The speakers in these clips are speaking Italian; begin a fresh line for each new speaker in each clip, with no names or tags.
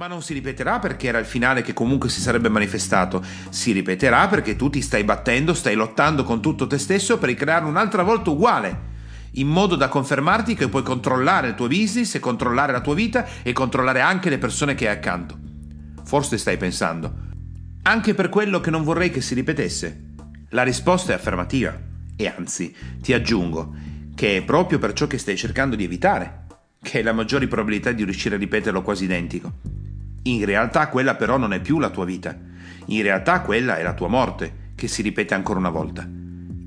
Ma non si ripeterà perché era il finale che comunque si sarebbe manifestato, si ripeterà perché tu ti stai battendo, stai lottando con tutto te stesso per ricrearlo un'altra volta uguale, in modo da confermarti che puoi controllare il tuo business e controllare la tua vita e controllare anche le persone che hai accanto. Forse stai pensando, anche per quello che non vorrei che si ripetesse. La risposta è affermativa e anzi ti aggiungo che è proprio per ciò che stai cercando di evitare che hai la maggiori probabilità di riuscire a ripeterlo quasi identico. In realtà quella però non è più la tua vita, in realtà quella è la tua morte, che si ripete ancora una volta.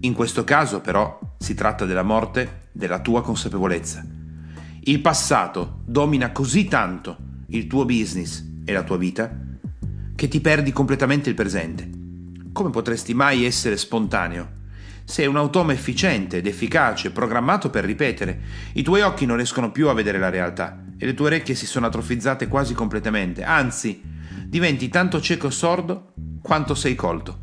In questo caso però si tratta della morte della tua consapevolezza. Il passato domina così tanto il tuo business e la tua vita che ti perdi completamente il presente. Come potresti mai essere spontaneo? Sei un automa efficiente ed efficace, programmato per ripetere. I tuoi occhi non riescono più a vedere la realtà e le tue orecchie si sono atrofizzate quasi completamente, anzi, diventi tanto cieco e sordo quanto sei colto.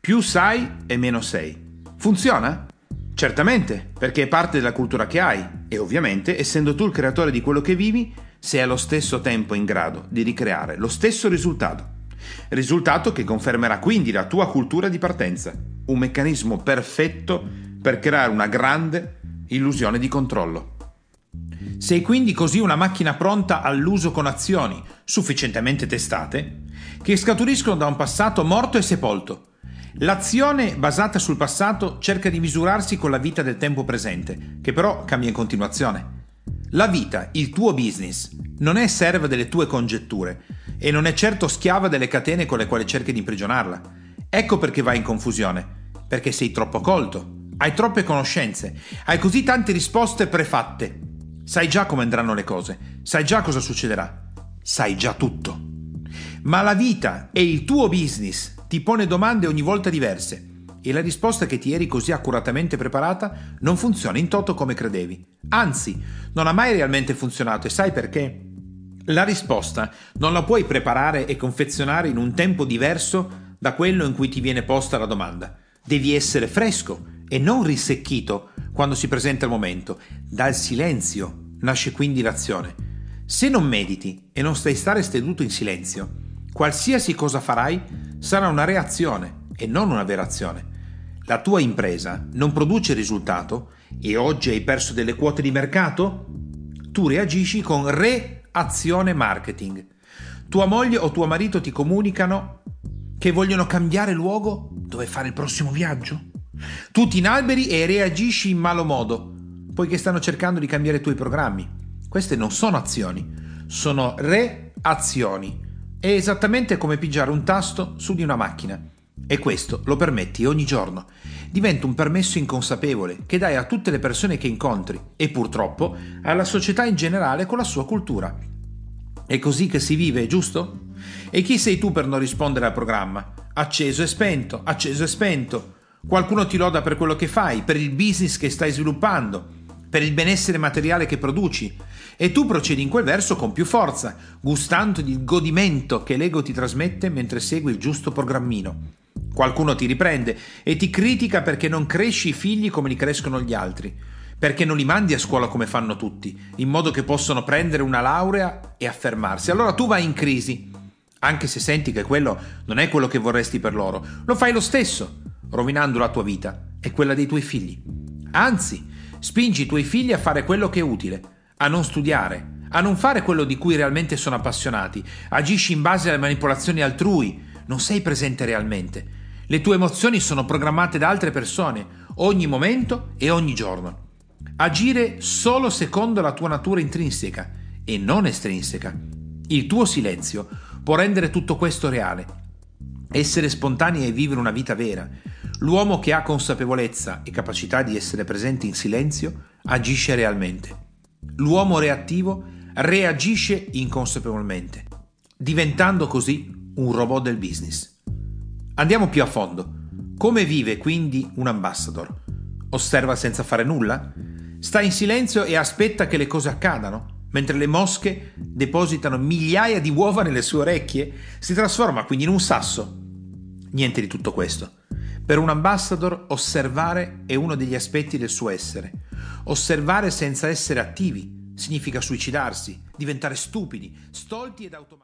Più sai e meno sei. Funziona? Certamente, perché è parte della cultura che hai e ovviamente, essendo tu il creatore di quello che vivi, sei allo stesso tempo in grado di ricreare lo stesso risultato. Risultato che confermerà quindi la tua cultura di partenza, un meccanismo perfetto per creare una grande illusione di controllo. Sei quindi così una macchina pronta all'uso con azioni sufficientemente testate che scaturiscono da un passato morto e sepolto. L'azione basata sul passato cerca di misurarsi con la vita del tempo presente, che però cambia in continuazione. La vita, il tuo business, non è serva delle tue congetture e non è certo schiava delle catene con le quali cerchi di imprigionarla. Ecco perché vai in confusione, perché sei troppo colto, hai troppe conoscenze, hai così tante risposte prefatte Sai già come andranno le cose, sai già cosa succederà, sai già tutto. Ma la vita e il tuo business ti pone domande ogni volta diverse e la risposta che ti eri così accuratamente preparata non funziona in toto come credevi. Anzi, non ha mai realmente funzionato e sai perché? La risposta non la puoi preparare e confezionare in un tempo diverso da quello in cui ti viene posta la domanda. Devi essere fresco e non risecchito quando si presenta il momento. Dal silenzio nasce quindi l'azione. Se non mediti e non stai stare seduto in silenzio, qualsiasi cosa farai sarà una reazione e non una vera azione. La tua impresa non produce risultato e oggi hai perso delle quote di mercato? Tu reagisci con reazione marketing. Tua moglie o tuo marito ti comunicano che vogliono cambiare luogo dove fare il prossimo viaggio? Tu ti inalberi e reagisci in malo modo, poiché stanno cercando di cambiare i tuoi programmi. Queste non sono azioni, sono reazioni. È esattamente come pigiare un tasto su di una macchina. E questo lo permetti ogni giorno. Diventa un permesso inconsapevole che dai a tutte le persone che incontri e purtroppo alla società in generale con la sua cultura. È così che si vive, giusto? E chi sei tu per non rispondere al programma? Acceso e spento, acceso e spento. Qualcuno ti loda per quello che fai, per il business che stai sviluppando, per il benessere materiale che produci. E tu procedi in quel verso con più forza, gustando il godimento che l'ego ti trasmette mentre segui il giusto programmino. Qualcuno ti riprende e ti critica perché non cresci i figli come li crescono gli altri, perché non li mandi a scuola come fanno tutti, in modo che possano prendere una laurea e affermarsi. Allora tu vai in crisi, anche se senti che quello non è quello che vorresti per loro, lo fai lo stesso rovinando la tua vita e quella dei tuoi figli. Anzi, spingi i tuoi figli a fare quello che è utile, a non studiare, a non fare quello di cui realmente sono appassionati, agisci in base alle manipolazioni altrui, non sei presente realmente. Le tue emozioni sono programmate da altre persone, ogni momento e ogni giorno. Agire solo secondo la tua natura intrinseca e non estrinseca. Il tuo silenzio può rendere tutto questo reale. Essere spontanei e vivere una vita vera, L'uomo che ha consapevolezza e capacità di essere presente in silenzio agisce realmente. L'uomo reattivo reagisce inconsapevolmente, diventando così un robot del business. Andiamo più a fondo. Come vive quindi un ambassador? Osserva senza fare nulla? Sta in silenzio e aspetta che le cose accadano? Mentre le mosche depositano migliaia di uova nelle sue orecchie? Si trasforma quindi in un sasso? Niente di tutto questo. Per un ambassador osservare è uno degli aspetti del suo essere. Osservare senza essere attivi significa suicidarsi, diventare stupidi, stolti ed automatici.